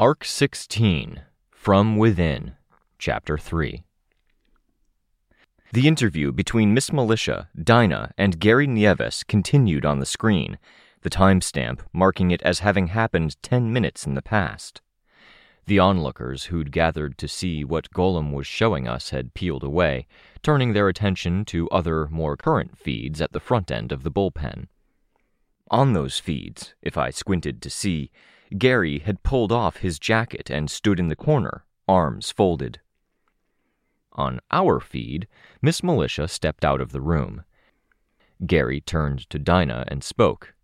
Arc 16 From Within, Chapter 3. The interview between Miss Militia, Dinah, and Gary Nieves continued on the screen, the timestamp marking it as having happened 10 minutes in the past. The onlookers who'd gathered to see what Golem was showing us had peeled away, turning their attention to other, more current feeds at the front end of the bullpen. On those feeds, if I squinted to see, Gary had pulled off his jacket and stood in the corner, arms folded. On our feed, Miss Militia stepped out of the room. Gary turned to Dinah and spoke.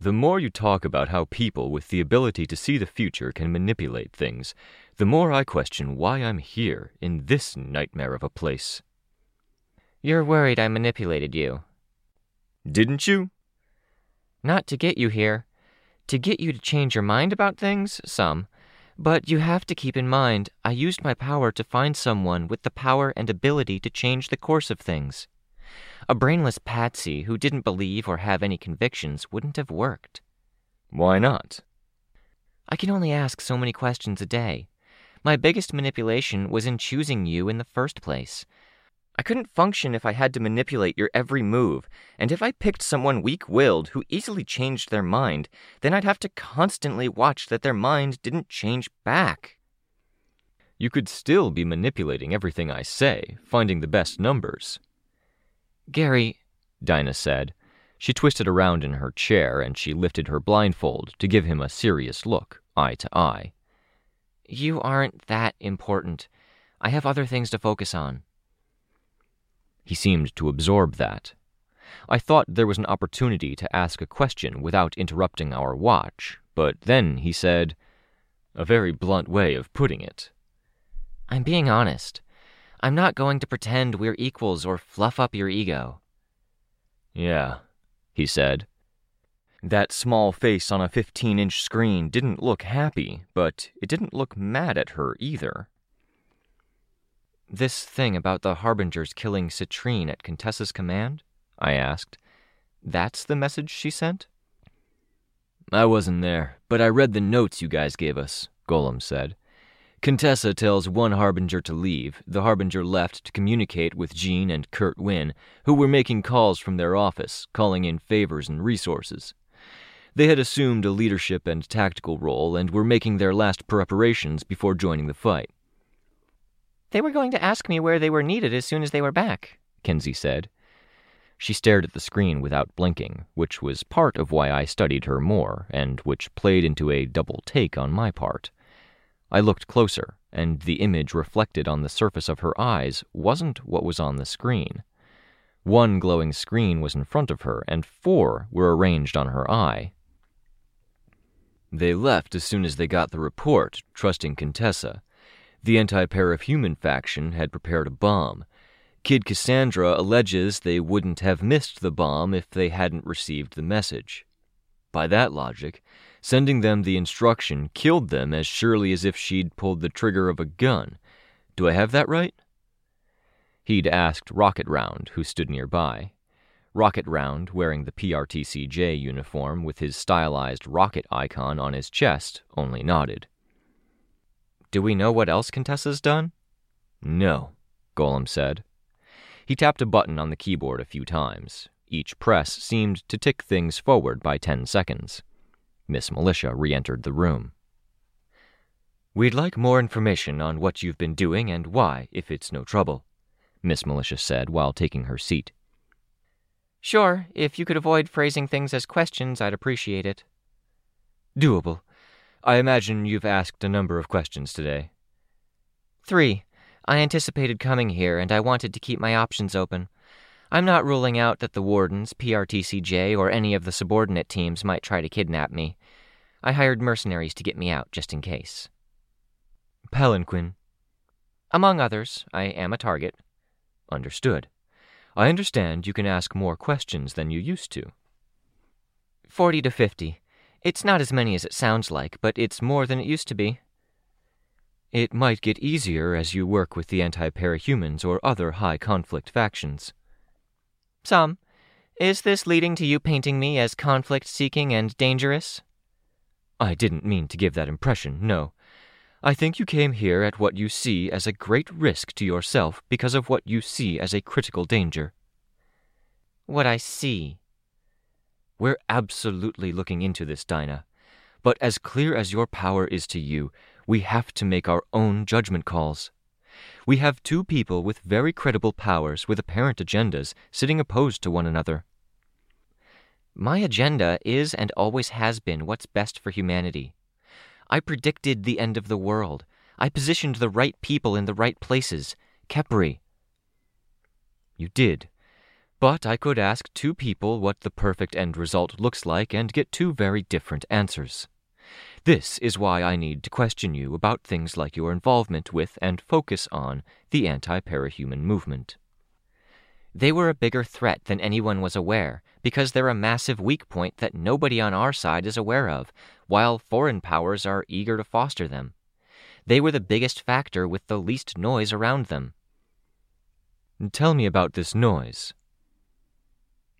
The more you talk about how people with the ability to see the future can manipulate things, the more I question why I'm here in this nightmare of a place. You're worried I manipulated you. Didn't you? Not to get you here. To get you to change your mind about things, some. But you have to keep in mind, I used my power to find someone with the power and ability to change the course of things. A brainless patsy who didn't believe or have any convictions wouldn't have worked. Why not? I can only ask so many questions a day. My biggest manipulation was in choosing you in the first place. I couldn't function if I had to manipulate your every move, and if I picked someone weak willed who easily changed their mind, then I'd have to constantly watch that their mind didn't change back. You could still be manipulating everything I say, finding the best numbers. Gary, Dinah said. She twisted around in her chair and she lifted her blindfold to give him a serious look, eye to eye. you aren't that important. I have other things to focus on. He seemed to absorb that. I thought there was an opportunity to ask a question without interrupting our watch, but then he said, A very blunt way of putting it. I'm being honest. I'm not going to pretend we're equals or fluff up your ego. Yeah, he said. That small face on a 15 inch screen didn't look happy, but it didn't look mad at her either. This thing about the Harbingers killing Citrine at Contessa's command? I asked. That's the message she sent? I wasn't there, but I read the notes you guys gave us, Golem said. Contessa tells one Harbinger to leave. The Harbinger left to communicate with Jeanne and Kurt Wynn, who were making calls from their office, calling in favors and resources. They had assumed a leadership and tactical role and were making their last preparations before joining the fight. They were going to ask me where they were needed as soon as they were back, Kenzie said. She stared at the screen without blinking, which was part of why I studied her more, and which played into a double take on my part. I looked closer, and the image reflected on the surface of her eyes wasn't what was on the screen. One glowing screen was in front of her, and four were arranged on her eye. They left as soon as they got the report, trusting Contessa. The anti parahuman faction had prepared a bomb. Kid Cassandra alleges they wouldn't have missed the bomb if they hadn't received the message. By that logic, sending them the instruction killed them as surely as if she'd pulled the trigger of a gun. Do I have that right? He'd asked Rocket Round, who stood nearby. Rocket Round, wearing the PRTCJ uniform with his stylized rocket icon on his chest, only nodded. Do we know what else Contessa's done? No, Golem said. He tapped a button on the keyboard a few times. Each press seemed to tick things forward by ten seconds. Miss Militia re entered the room. We'd like more information on what you've been doing and why, if it's no trouble, Miss Militia said while taking her seat. Sure, if you could avoid phrasing things as questions, I'd appreciate it. Doable. I imagine you've asked a number of questions today. Three. I anticipated coming here, and I wanted to keep my options open. I'm not ruling out that the Wardens, PRTCJ, or any of the subordinate teams might try to kidnap me. I hired mercenaries to get me out just in case. Palanquin. Among others, I am a target. Understood. I understand you can ask more questions than you used to. 40 to 50. It's not as many as it sounds like, but it's more than it used to be. It might get easier as you work with the anti parahumans or other high conflict factions. Some. Is this leading to you painting me as conflict seeking and dangerous? I didn't mean to give that impression, no. I think you came here at what you see as a great risk to yourself because of what you see as a critical danger. What I see. We're absolutely looking into this, Dinah. But as clear as your power is to you, we have to make our own judgment calls. We have two people with very credible powers with apparent agendas sitting opposed to one another. My agenda is and always has been what's best for humanity. I predicted the end of the world. I positioned the right people in the right places. Khepri. You did. But I could ask two people what the perfect end result looks like and get two very different answers. This is why I need to question you about things like your involvement with and focus on the anti parahuman movement. They were a bigger threat than anyone was aware, because they're a massive weak point that nobody on our side is aware of, while foreign powers are eager to foster them. They were the biggest factor with the least noise around them. Tell me about this noise.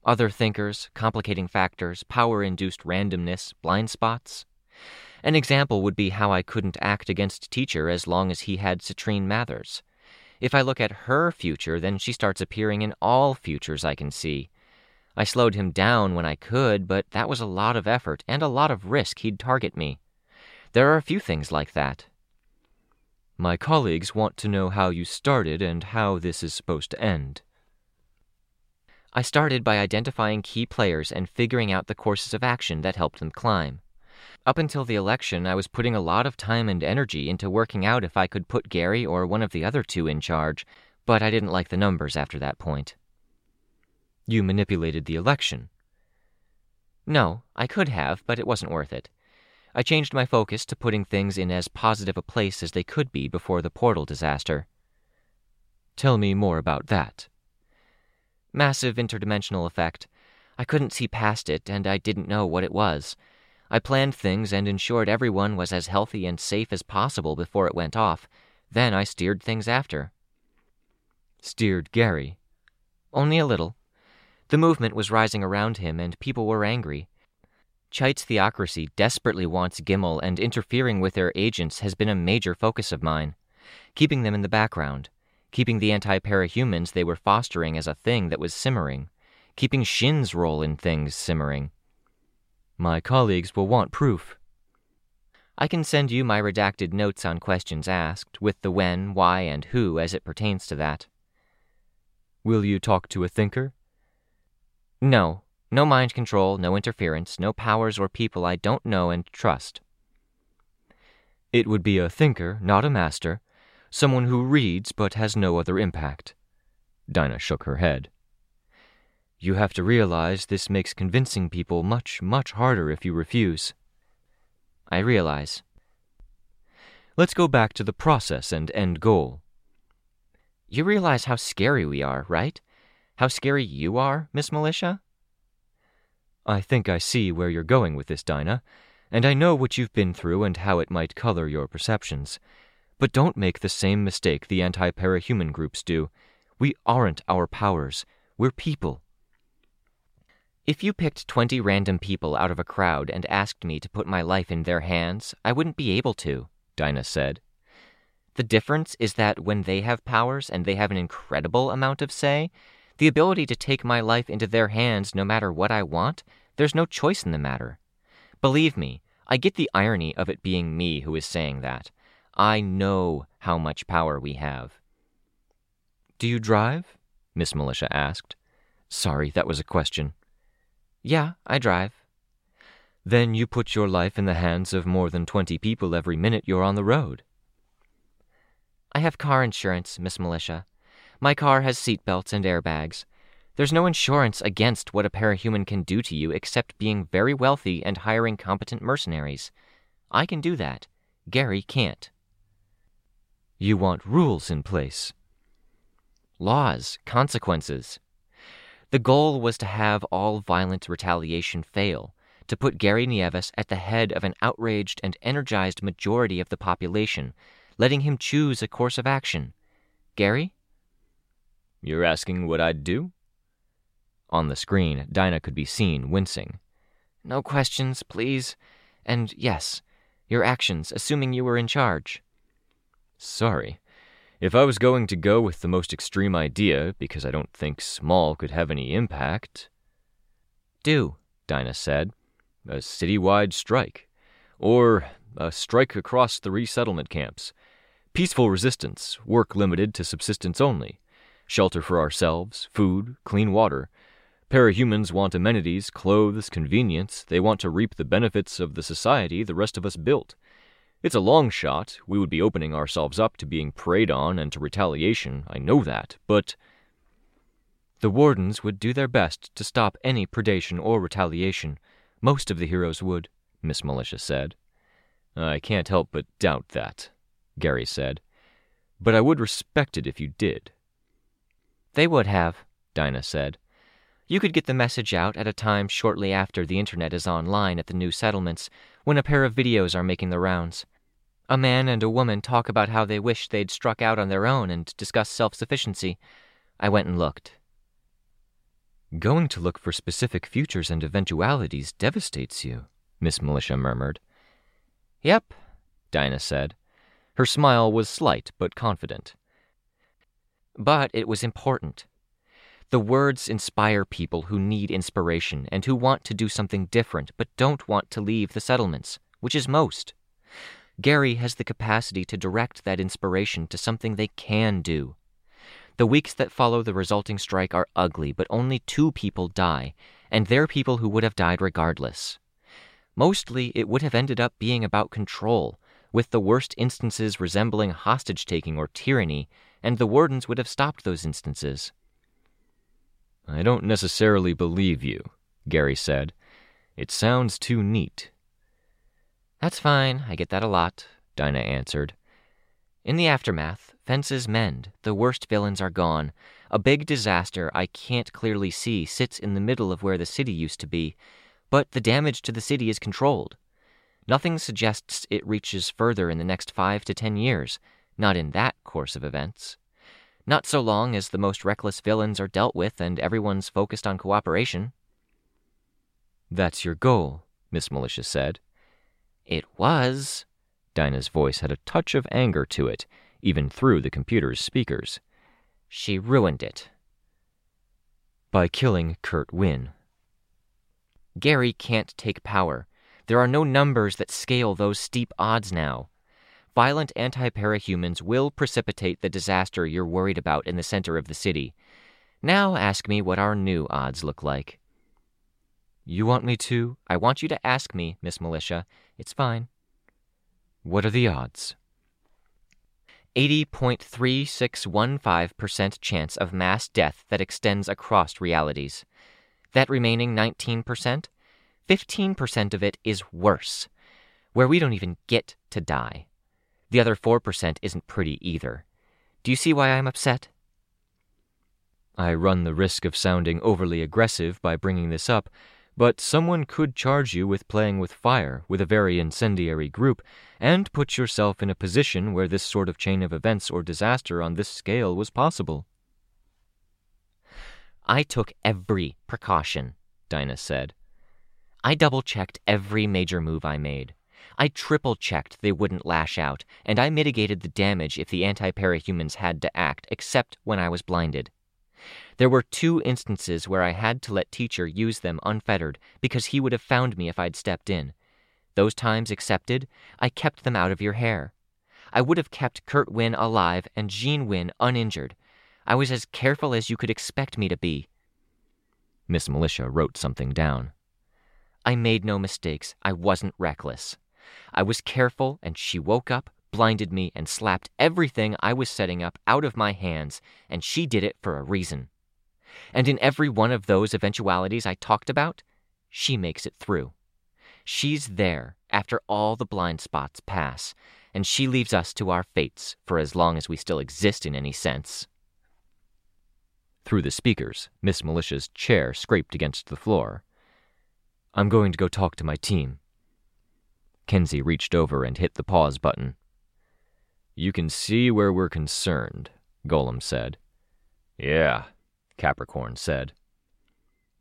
Other thinkers, complicating factors, power induced randomness, blind spots. An example would be how I couldn't act against Teacher as long as he had Citrine Mathers. If I look at her future, then she starts appearing in all futures I can see. I slowed him down when I could, but that was a lot of effort and a lot of risk he'd target me. There are a few things like that. My colleagues want to know how you started and how this is supposed to end. I started by identifying key players and figuring out the courses of action that helped them climb. Up until the election, I was putting a lot of time and energy into working out if I could put Gary or one of the other two in charge, but I didn't like the numbers after that point. You manipulated the election. No, I could have, but it wasn't worth it. I changed my focus to putting things in as positive a place as they could be before the portal disaster. Tell me more about that. Massive interdimensional effect. I couldn't see past it, and I didn't know what it was. I planned things and ensured everyone was as healthy and safe as possible before it went off. Then I steered things after. Steered Gary? Only a little. The movement was rising around him, and people were angry. Cheit's theocracy desperately wants Gimel, and interfering with their agents has been a major focus of mine. Keeping them in the background, keeping the anti parahumans they were fostering as a thing that was simmering, keeping Shin's role in things simmering. My colleagues will want proof. I can send you my redacted notes on questions asked, with the when, why, and who as it pertains to that. Will you talk to a thinker? No. No mind control, no interference, no powers or people I don't know and trust. It would be a thinker, not a master, someone who reads but has no other impact. Dinah shook her head. You have to realize this makes convincing people much, much harder if you refuse. I realize. Let's go back to the process and end goal. You realize how scary we are, right? How scary you are, Miss Militia? I think I see where you're going with this, Dinah, and I know what you've been through and how it might color your perceptions. But don't make the same mistake the anti parahuman groups do. We aren't our powers, we're people. If you picked 20 random people out of a crowd and asked me to put my life in their hands, I wouldn't be able to, Dinah said. The difference is that when they have powers and they have an incredible amount of say, the ability to take my life into their hands no matter what I want, there's no choice in the matter. Believe me, I get the irony of it being me who is saying that. I know how much power we have. Do you drive? Miss Militia asked. Sorry, that was a question. Yeah, I drive. Then you put your life in the hands of more than 20 people every minute you're on the road. I have car insurance, Miss Militia. My car has seat belts and airbags. There's no insurance against what a parahuman can do to you except being very wealthy and hiring competent mercenaries. I can do that. Gary can't. You want rules in place. Laws, consequences. The goal was to have all violent retaliation fail, to put Gary Nieves at the head of an outraged and energized majority of the population, letting him choose a course of action. Gary? You're asking what I'd do? On the screen, Dinah could be seen wincing. No questions, please. And yes, your actions, assuming you were in charge. Sorry. If I was going to go with the most extreme idea, because I don't think small could have any impact. Do, Dinah said. A citywide strike. Or a strike across the resettlement camps. Peaceful resistance, work limited to subsistence only. Shelter for ourselves, food, clean water. Parahumans want amenities, clothes, convenience. They want to reap the benefits of the society the rest of us built. It's a long shot. We would be opening ourselves up to being preyed on and to retaliation, I know that, but. The Wardens would do their best to stop any predation or retaliation. Most of the heroes would, Miss Militia said. I can't help but doubt that, Gary said. But I would respect it if you did. They would have, Dinah said. You could get the message out at a time shortly after the internet is online at the new settlements, when a pair of videos are making the rounds. A man and a woman talk about how they wish they'd struck out on their own and discuss self sufficiency. I went and looked. Going to look for specific futures and eventualities devastates you, Miss Militia murmured. Yep, Dinah said. Her smile was slight but confident. But it was important. The words inspire people who need inspiration and who want to do something different but don't want to leave the settlements, which is most. Gary has the capacity to direct that inspiration to something they can do. The weeks that follow the resulting strike are ugly, but only two people die, and they're people who would have died regardless. Mostly, it would have ended up being about control, with the worst instances resembling hostage taking or tyranny, and the wardens would have stopped those instances. I don't necessarily believe you, Gary said. It sounds too neat. That's fine, I get that a lot, Dinah answered. In the aftermath, fences mend, the worst villains are gone. A big disaster I can't clearly see sits in the middle of where the city used to be, but the damage to the city is controlled. Nothing suggests it reaches further in the next five to ten years, not in that course of events. Not so long as the most reckless villains are dealt with and everyone's focused on cooperation. That's your goal, Miss Militia said. It was. Dinah's voice had a touch of anger to it, even through the computer's speakers. She ruined it. By killing Kurt Wynn. Gary can't take power. There are no numbers that scale those steep odds now. Violent anti parahumans will precipitate the disaster you're worried about in the center of the city. Now ask me what our new odds look like. You want me to? I want you to ask me, Miss Militia. It's fine. What are the odds? 80.3615% chance of mass death that extends across realities. That remaining 19%, 15% of it is worse, where we don't even get to die. The other 4% isn't pretty either. Do you see why I'm upset? I run the risk of sounding overly aggressive by bringing this up, but someone could charge you with playing with fire with a very incendiary group and put yourself in a position where this sort of chain of events or disaster on this scale was possible. I took every precaution, Dinah said. I double checked every major move I made. I triple checked they wouldn't lash out, and I mitigated the damage if the anti parahumans had to act, except when I was blinded. There were two instances where I had to let Teacher use them unfettered because he would have found me if I'd stepped in. Those times accepted, I kept them out of your hair. I would have kept Kurt Wynn alive and Jeanne Wynn uninjured. I was as careful as you could expect me to be. Miss Militia wrote something down. I made no mistakes. I wasn't reckless. I was careful, and she woke up, blinded me, and slapped everything I was setting up out of my hands, and she did it for a reason. And in every one of those eventualities I talked about, she makes it through. She's there after all the blind spots pass, and she leaves us to our fates for as long as we still exist in any sense. Through the speakers, Miss Militia's chair scraped against the floor. I'm going to go talk to my team. Kenzie reached over and hit the pause button. You can see where we're concerned, Golem said. Yeah, Capricorn said.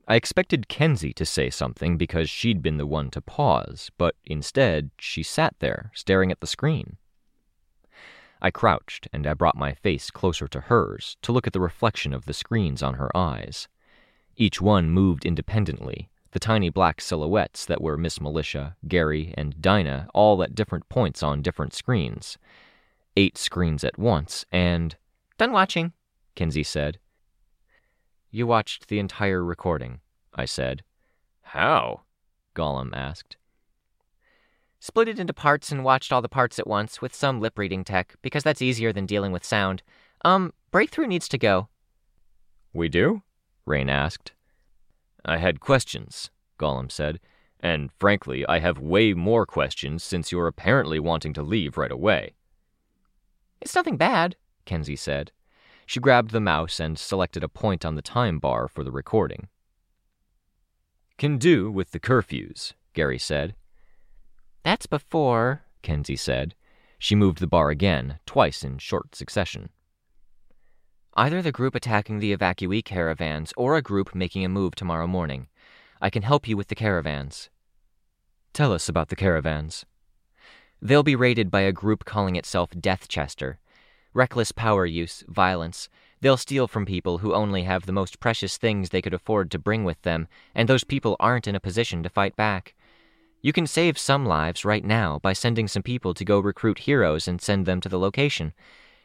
I expected Kenzie to say something because she'd been the one to pause, but instead she sat there, staring at the screen. I crouched and I brought my face closer to hers to look at the reflection of the screens on her eyes. Each one moved independently, the tiny black silhouettes that were Miss Militia, Gary, and Dinah all at different points on different screens. Eight screens at once, and. Done watching, Kenzie said. You watched the entire recording, I said. How? Golem asked. Split it into parts and watched all the parts at once with some lip reading tech, because that's easier than dealing with sound. Um, Breakthrough needs to go. We do? Rain asked. I had questions, Golem said, and frankly, I have way more questions since you're apparently wanting to leave right away. It's nothing bad, Kenzie said. She grabbed the mouse and selected a point on the time bar for the recording. Can do with the curfews, Gary said. That's before, Kenzie said. She moved the bar again, twice in short succession. Either the group attacking the evacuee caravans or a group making a move tomorrow morning. I can help you with the caravans. Tell us about the caravans. They'll be raided by a group calling itself Deathchester. Reckless power use, violence. They'll steal from people who only have the most precious things they could afford to bring with them, and those people aren't in a position to fight back. You can save some lives right now by sending some people to go recruit heroes and send them to the location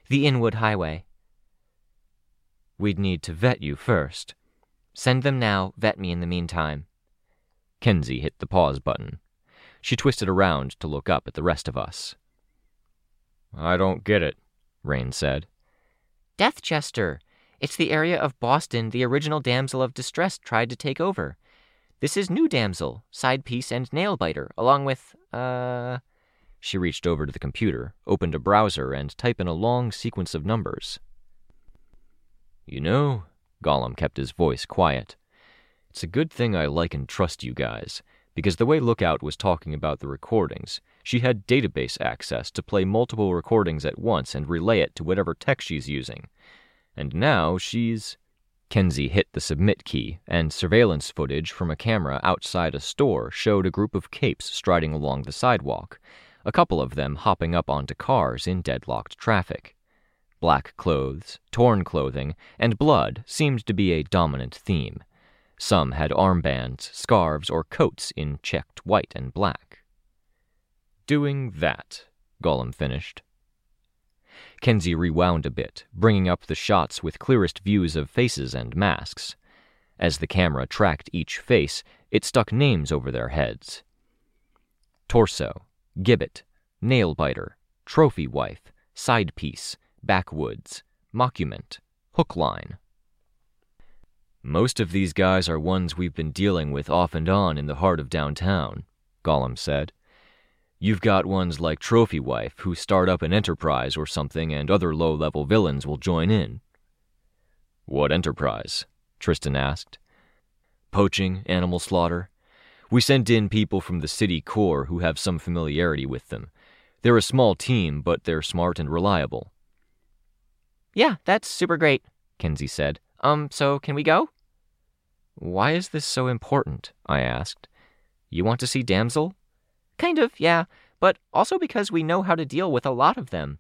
the Inwood Highway. We'd need to vet you first. Send them now, vet me in the meantime. Kenzie hit the pause button. She twisted around to look up at the rest of us. I don't get it, Rain said. Deathchester. It's the area of Boston the original damsel of distress tried to take over. This is New Damsel, Side Piece, and nail biter, along with, uh. She reached over to the computer, opened a browser, and typed in a long sequence of numbers. You know, Golem kept his voice quiet. It's a good thing I like and trust you guys, because the way Lookout was talking about the recordings, she had database access to play multiple recordings at once and relay it to whatever tech she's using. And now she's. Kenzie hit the submit key, and surveillance footage from a camera outside a store showed a group of capes striding along the sidewalk, a couple of them hopping up onto cars in deadlocked traffic. Black clothes, torn clothing, and blood seemed to be a dominant theme. Some had armbands, scarves, or coats in checked white and black. Doing that, Golem finished. Kenzie rewound a bit, bringing up the shots with clearest views of faces and masks. As the camera tracked each face, it stuck names over their heads Torso, Gibbet, nail biter, Trophy Wife, Side Piece, backwoods, mockument, hook line. Most of these guys are ones we've been dealing with off and on in the heart of downtown, Golem said. You've got ones like Trophy Wife who start up an enterprise or something and other low level villains will join in. What enterprise? Tristan asked. Poaching, animal slaughter. We sent in people from the city core who have some familiarity with them. They're a small team, but they're smart and reliable. Yeah, that's super great, Kenzie said. Um, so can we go? Why is this so important? I asked. You want to see Damsel? Kind of, yeah, but also because we know how to deal with a lot of them.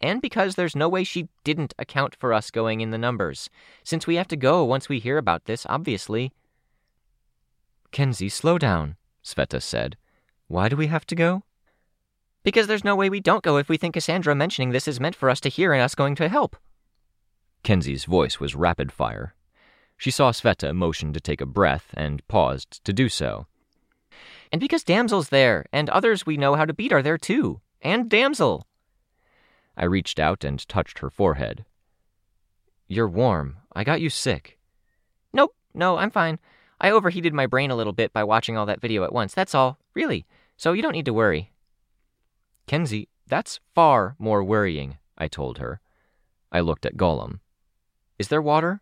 And because there's no way she didn't account for us going in the numbers, since we have to go once we hear about this, obviously. Kenzie, slow down, Sveta said. Why do we have to go? Because there's no way we don't go if we think Cassandra mentioning this is meant for us to hear and us going to help. Kenzie's voice was rapid fire. She saw Sveta motion to take a breath and paused to do so. And because Damsel's there, and others we know how to beat are there too. And Damsel. I reached out and touched her forehead. You're warm. I got you sick. Nope, no, I'm fine. I overheated my brain a little bit by watching all that video at once, that's all, really. So you don't need to worry. Kenzie, That's far more worrying, I told her. I looked at Golem. Is there water?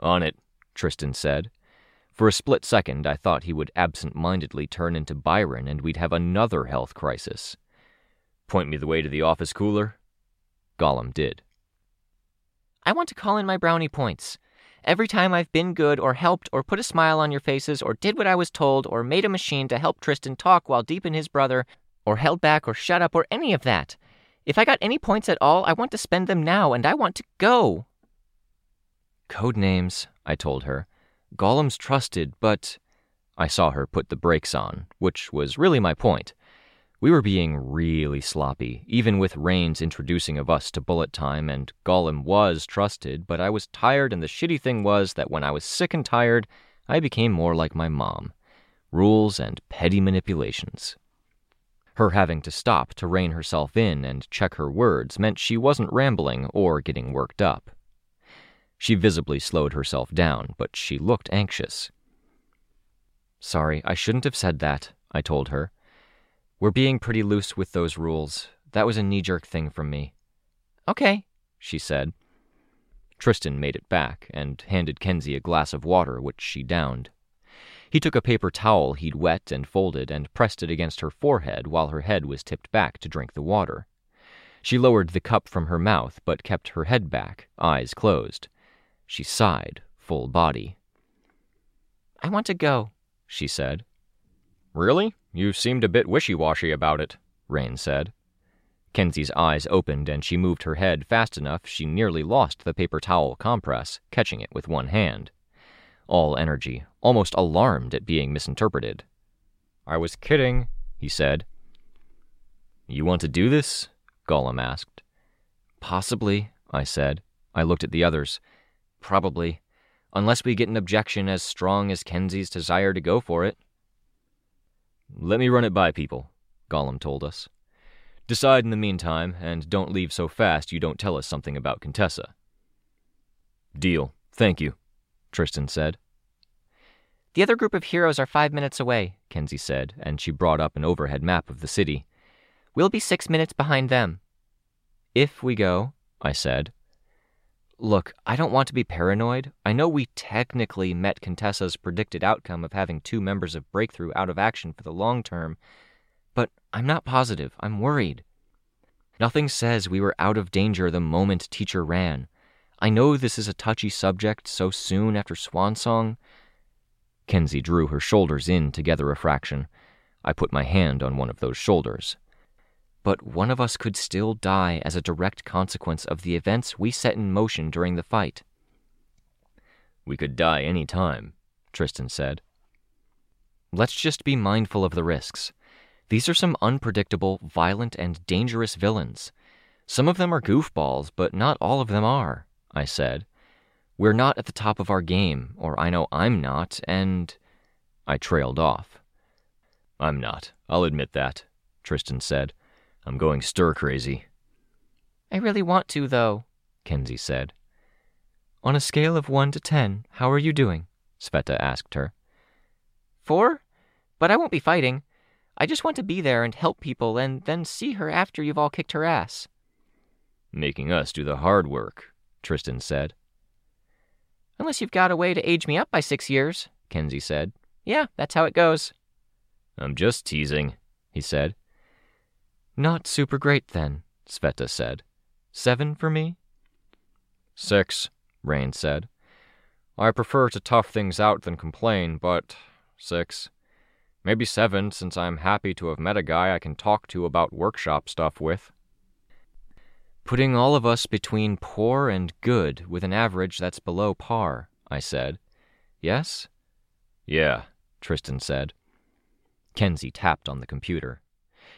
On it, Tristan said. For a split second, I thought he would absent mindedly turn into Byron and we'd have another health crisis. Point me the way to the office cooler? Golem did. I want to call in my brownie points. Every time I've been good or helped or put a smile on your faces or did what I was told or made a machine to help Tristan talk while deep in his brother or held back or shut up or any of that. If I got any points at all, I want to spend them now and I want to go. Code names, I told her. Golem's trusted, but. I saw her put the brakes on, which was really my point. We were being really sloppy, even with Rains introducing of us to bullet time, and Golem was trusted, but I was tired, and the shitty thing was that when I was sick and tired, I became more like my mom. Rules and petty manipulations. Her having to stop to rein herself in and check her words meant she wasn't rambling or getting worked up. She visibly slowed herself down, but she looked anxious. Sorry, I shouldn't have said that, I told her. We're being pretty loose with those rules. That was a knee jerk thing from me. Okay, she said. Tristan made it back and handed Kenzie a glass of water, which she downed. He took a paper towel he'd wet and folded and pressed it against her forehead while her head was tipped back to drink the water. She lowered the cup from her mouth but kept her head back, eyes closed. She sighed, full body. I want to go, she said. Really? You seemed a bit wishy washy about it, Rain said. Kenzie's eyes opened and she moved her head fast enough she nearly lost the paper towel compress, catching it with one hand. All energy, almost alarmed at being misinterpreted. I was kidding, he said. You want to do this? Golem asked. Possibly, I said. I looked at the others. Probably. Unless we get an objection as strong as Kenzie's desire to go for it. Let me run it by people, Golem told us. Decide in the meantime, and don't leave so fast you don't tell us something about Contessa. Deal. Thank you, Tristan said. The other group of heroes are five minutes away, Kenzie said, and she brought up an overhead map of the city. We'll be six minutes behind them. If we go, I said, Look, I don't want to be paranoid. I know we technically met Contessa's predicted outcome of having two members of Breakthrough out of action for the long term, but I'm not positive. I'm worried. Nothing says we were out of danger the moment teacher ran. I know this is a touchy subject so soon after Swan Song. Kenzie drew her shoulders in together a fraction. I put my hand on one of those shoulders but one of us could still die as a direct consequence of the events we set in motion during the fight. We could die any time, Tristan said. Let's just be mindful of the risks. These are some unpredictable, violent, and dangerous villains. Some of them are goofballs, but not all of them are, I said. We're not at the top of our game, or I know I'm not, and. I trailed off. I'm not. I'll admit that, Tristan said. I'm going stir crazy. I really want to, though, Kenzie said. On a scale of 1 to 10, how are you doing? Sveta asked her. Four? But I won't be fighting. I just want to be there and help people and then see her after you've all kicked her ass. Making us do the hard work, Tristan said. Unless you've got a way to age me up by six years, Kenzie said. Yeah, that's how it goes. I'm just teasing, he said. Not super great then, Sveta said. Seven for me? Six, Rain said. I prefer to tough things out than complain, but six. Maybe seven, since I'm happy to have met a guy I can talk to about workshop stuff with. Putting all of us between poor and good with an average that's below par, I said. Yes? Yeah, Tristan said. Kenzie tapped on the computer.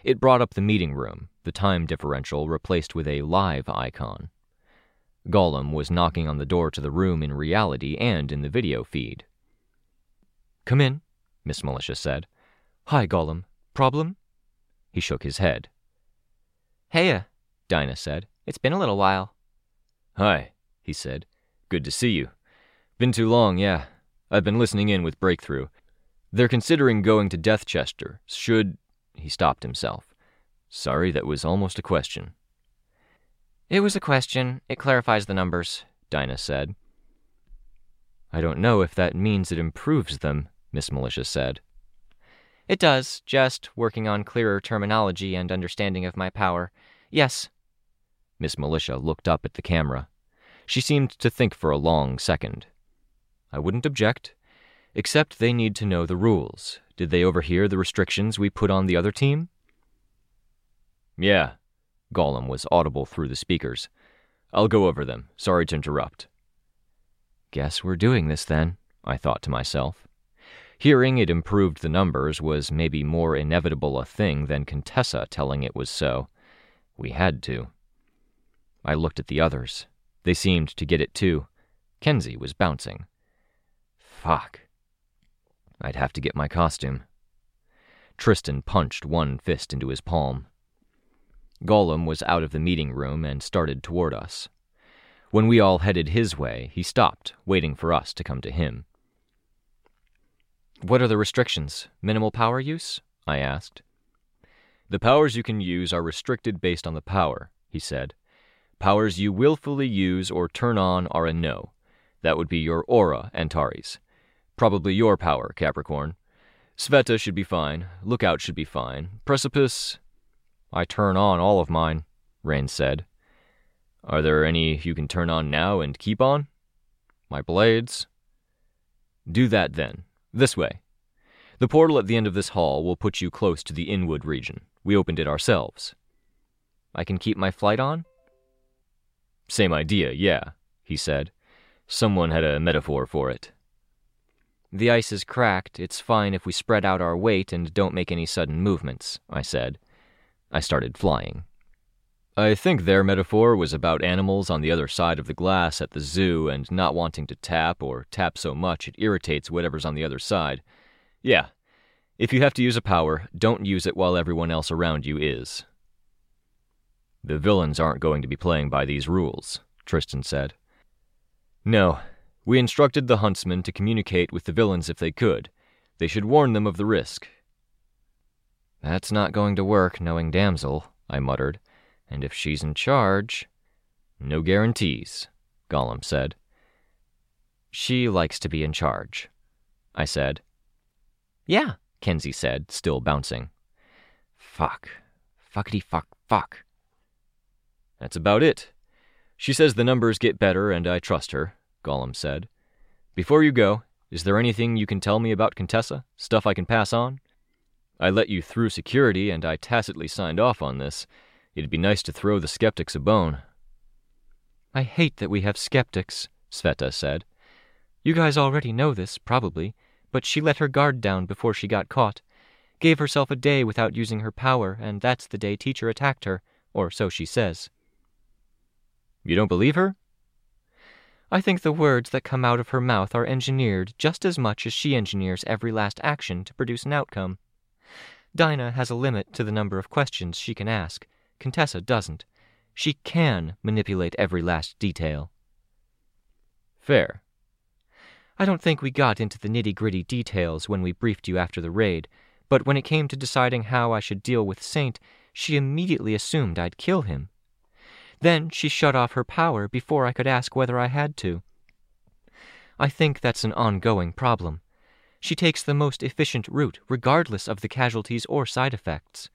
It brought up the meeting room, the time differential replaced with a live icon. Golem was knocking on the door to the room in reality and in the video feed. Come in, Miss Militia said. Hi, Golem. Problem? He shook his head. Heya, Dinah said. It's been a little while. Hi, he said. Good to see you. Been too long, yeah. I've been listening in with Breakthrough. They're considering going to Deathchester. Should he stopped himself. Sorry, that was almost a question. It was a question. It clarifies the numbers, Dinah said. I don't know if that means it improves them, Miss Militia said. It does, just working on clearer terminology and understanding of my power. Yes. Miss Militia looked up at the camera. She seemed to think for a long second. I wouldn't object, except they need to know the rules. Did they overhear the restrictions we put on the other team? Yeah, Golem was audible through the speakers. I'll go over them. Sorry to interrupt. Guess we're doing this then, I thought to myself. Hearing it improved the numbers was maybe more inevitable a thing than Contessa telling it was so. We had to. I looked at the others. They seemed to get it too. Kenzie was bouncing. Fuck. I'd have to get my costume. Tristan punched one fist into his palm. Golem was out of the meeting room and started toward us. When we all headed his way, he stopped, waiting for us to come to him. What are the restrictions? Minimal power use? I asked. The powers you can use are restricted based on the power, he said. Powers you willfully use or turn on are a no. That would be your aura, Antares. Probably your power, Capricorn. Sveta should be fine. Lookout should be fine. Precipice. I turn on all of mine, Rain said. Are there any you can turn on now and keep on? My blades. Do that then. This way. The portal at the end of this hall will put you close to the Inwood region. We opened it ourselves. I can keep my flight on? Same idea, yeah, he said. Someone had a metaphor for it. The ice is cracked. It's fine if we spread out our weight and don't make any sudden movements, I said. I started flying. I think their metaphor was about animals on the other side of the glass at the zoo and not wanting to tap or tap so much it irritates whatever's on the other side. Yeah, if you have to use a power, don't use it while everyone else around you is. The villains aren't going to be playing by these rules, Tristan said. No, we instructed the huntsmen to communicate with the villains if they could. They should warn them of the risk. That's not going to work, knowing Damsel, I muttered. And if she's in charge. No guarantees, Golem said. She likes to be in charge, I said. Yeah, Kenzie said, still bouncing. Fuck. Fuckety fuck fuck. That's about it. She says the numbers get better, and I trust her, Golem said. Before you go, is there anything you can tell me about Contessa? Stuff I can pass on? I let you through security, and I tacitly signed off on this. It'd be nice to throw the skeptics a bone. I hate that we have skeptics, Sveta said. You guys already know this, probably, but she let her guard down before she got caught. Gave herself a day without using her power, and that's the day teacher attacked her, or so she says. You don't believe her? I think the words that come out of her mouth are engineered just as much as she engineers every last action to produce an outcome. Dinah has a limit to the number of questions she can ask. Contessa doesn't. She can manipulate every last detail. Fair. I don't think we got into the nitty gritty details when we briefed you after the raid, but when it came to deciding how I should deal with Saint, she immediately assumed I'd kill him. Then she shut off her power before I could ask whether I had to. I think that's an ongoing problem. She takes the most efficient route, regardless of the casualties or side effects.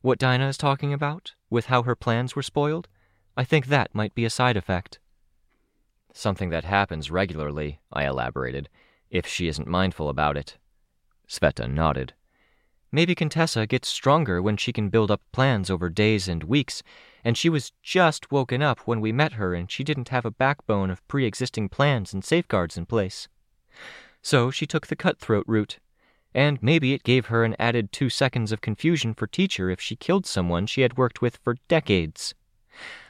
What Dinah is talking about, with how her plans were spoiled, I think that might be a side effect. Something that happens regularly, I elaborated, if she isn't mindful about it. Sveta nodded. Maybe Contessa gets stronger when she can build up plans over days and weeks, and she was just woken up when we met her and she didn't have a backbone of pre existing plans and safeguards in place. So she took the cutthroat route, and maybe it gave her an added two seconds of confusion for teacher if she killed someone she had worked with for decades.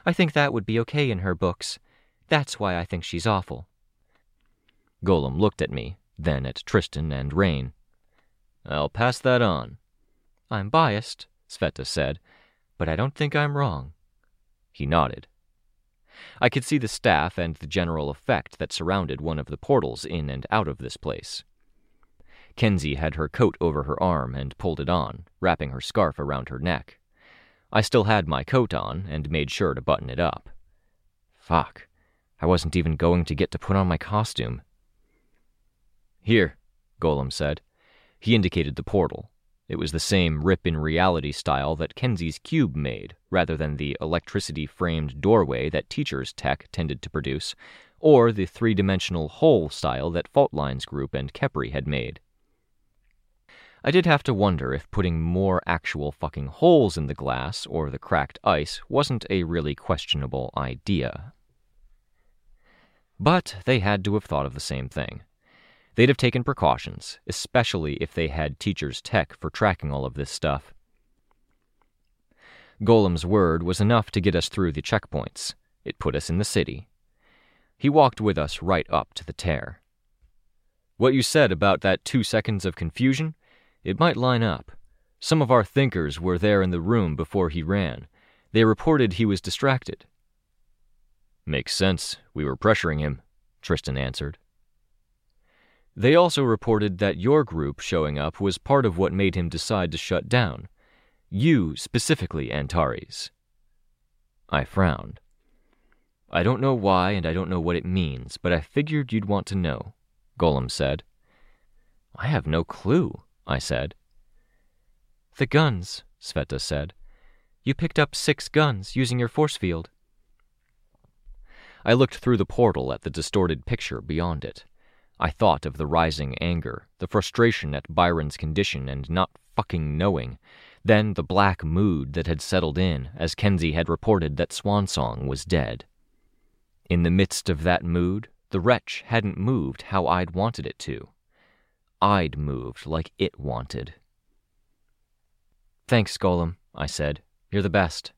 I think that would be okay in her books. That's why I think she's awful. Golem looked at me, then at Tristan and Rain. I'll pass that on. I'm biased, Sveta said, but I don't think I'm wrong. He nodded. I could see the staff and the general effect that surrounded one of the portals in and out of this place. Kenzie had her coat over her arm and pulled it on, wrapping her scarf around her neck. I still had my coat on and made sure to button it up. Fuck. I wasn't even going to get to put on my costume. Here, Golem said. He indicated the portal. It was the same rip in reality style that Kenzie's cube made, rather than the electricity framed doorway that teacher's tech tended to produce, or the three dimensional hole style that Faultline's group and Kepri had made. I did have to wonder if putting more actual fucking holes in the glass or the cracked ice wasn't a really questionable idea. But they had to have thought of the same thing. They'd have taken precautions, especially if they had teachers' tech for tracking all of this stuff. Golem's word was enough to get us through the checkpoints. It put us in the city. He walked with us right up to the tear. What you said about that two seconds of confusion, it might line up. Some of our thinkers were there in the room before he ran. They reported he was distracted. Makes sense. We were pressuring him, Tristan answered. They also reported that your group showing up was part of what made him decide to shut down. You specifically, Antares. I frowned. I don't know why and I don't know what it means, but I figured you'd want to know, Golem said. I have no clue, I said. The guns, Sveta said. You picked up six guns using your force field. I looked through the portal at the distorted picture beyond it. I thought of the rising anger, the frustration at Byron's condition and not fucking knowing, then the black mood that had settled in as Kenzie had reported that Swansong was dead. In the midst of that mood, the wretch hadn't moved how I'd wanted it to. I'd moved like it wanted. Thanks, Golem, I said. You're the best.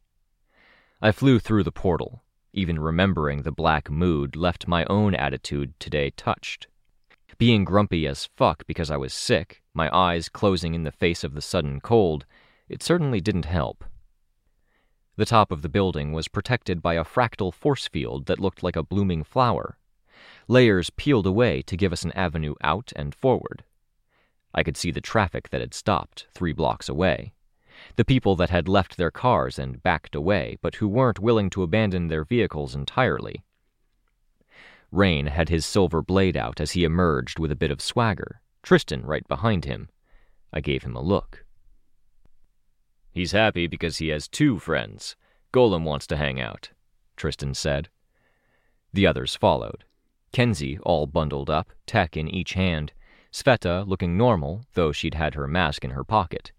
I flew through the portal. Even remembering the black mood left my own attitude today touched. Being grumpy as fuck because I was sick, my eyes closing in the face of the sudden cold, it certainly didn't help. The top of the building was protected by a fractal force field that looked like a blooming flower. Layers peeled away to give us an avenue out and forward. I could see the traffic that had stopped three blocks away. The people that had left their cars and backed away, but who weren't willing to abandon their vehicles entirely. Rain had his silver blade out as he emerged with a bit of swagger, Tristan right behind him. I gave him a look. He's happy because he has two friends. Golem wants to hang out, Tristan said. The others followed. Kenzie, all bundled up, tech in each hand. Sveta looking normal, though she'd had her mask in her pocket.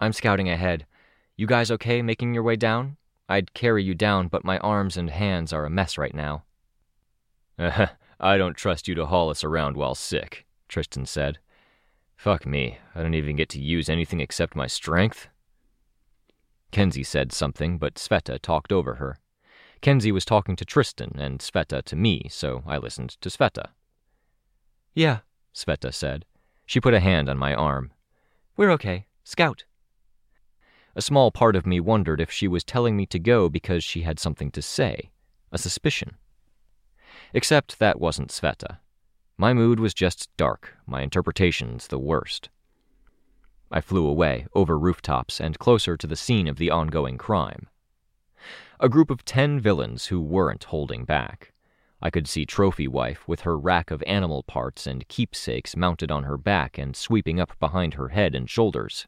I'm scouting ahead. You guys okay making your way down? I'd carry you down, but my arms and hands are a mess right now. Uh-huh. I don't trust you to haul us around while sick, Tristan said. Fuck me, I don't even get to use anything except my strength. Kenzie said something, but Sveta talked over her. Kenzie was talking to Tristan and Sveta to me, so I listened to Sveta. Yeah, Sveta said. She put a hand on my arm. We're okay. Scout. A small part of me wondered if she was telling me to go because she had something to say, a suspicion. Except that wasn't Sveta. My mood was just dark, my interpretations the worst. I flew away, over rooftops, and closer to the scene of the ongoing crime. A group of ten villains who weren't holding back. I could see Trophy Wife with her rack of animal parts and keepsakes mounted on her back and sweeping up behind her head and shoulders.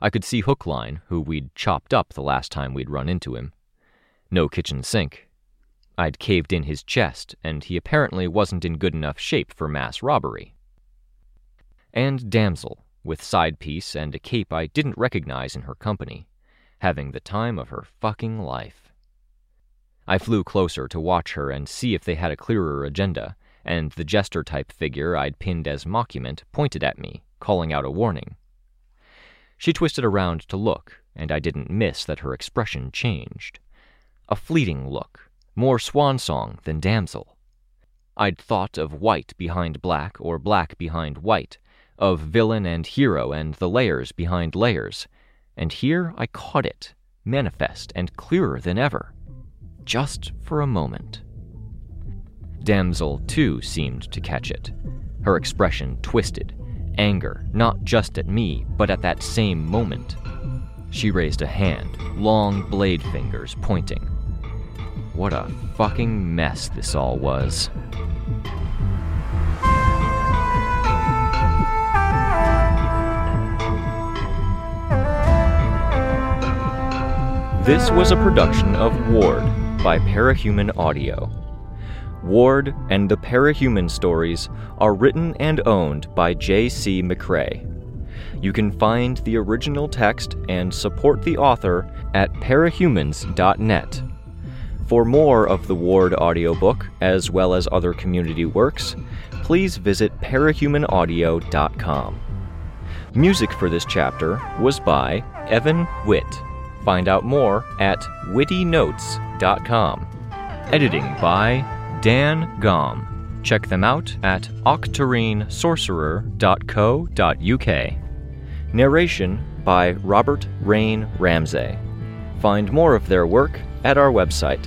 I could see Hookline, who we'd chopped up the last time we'd run into him. No kitchen sink, I'd caved in his chest, and he apparently wasn't in good enough shape for mass robbery. And Damsel, with side piece and a cape I didn't recognize in her company, having the time of her fucking life. I flew closer to watch her and see if they had a clearer agenda, and the jester type figure I'd pinned as mockument pointed at me, calling out a warning. She twisted around to look, and I didn't miss that her expression changed. A fleeting look, more swan song than damsel. I'd thought of white behind black or black behind white, of villain and hero and the layers behind layers, and here I caught it, manifest and clearer than ever, just for a moment. Damsel, too, seemed to catch it. Her expression twisted, anger, not just at me, but at that same moment. She raised a hand, long blade fingers pointing. What a fucking mess this all was. This was a production of Ward by Parahuman Audio. Ward and the Parahuman stories are written and owned by J.C. McCrae. You can find the original text and support the author at parahumans.net. For more of the Ward audiobook, as well as other community works, please visit parahumanaudio.com. Music for this chapter was by Evan Witt. Find out more at wittynotes.com. Editing by Dan Gom. Check them out at octarinesorcerer.co.uk. Narration by Robert Rain Ramsay. Find more of their work at our website.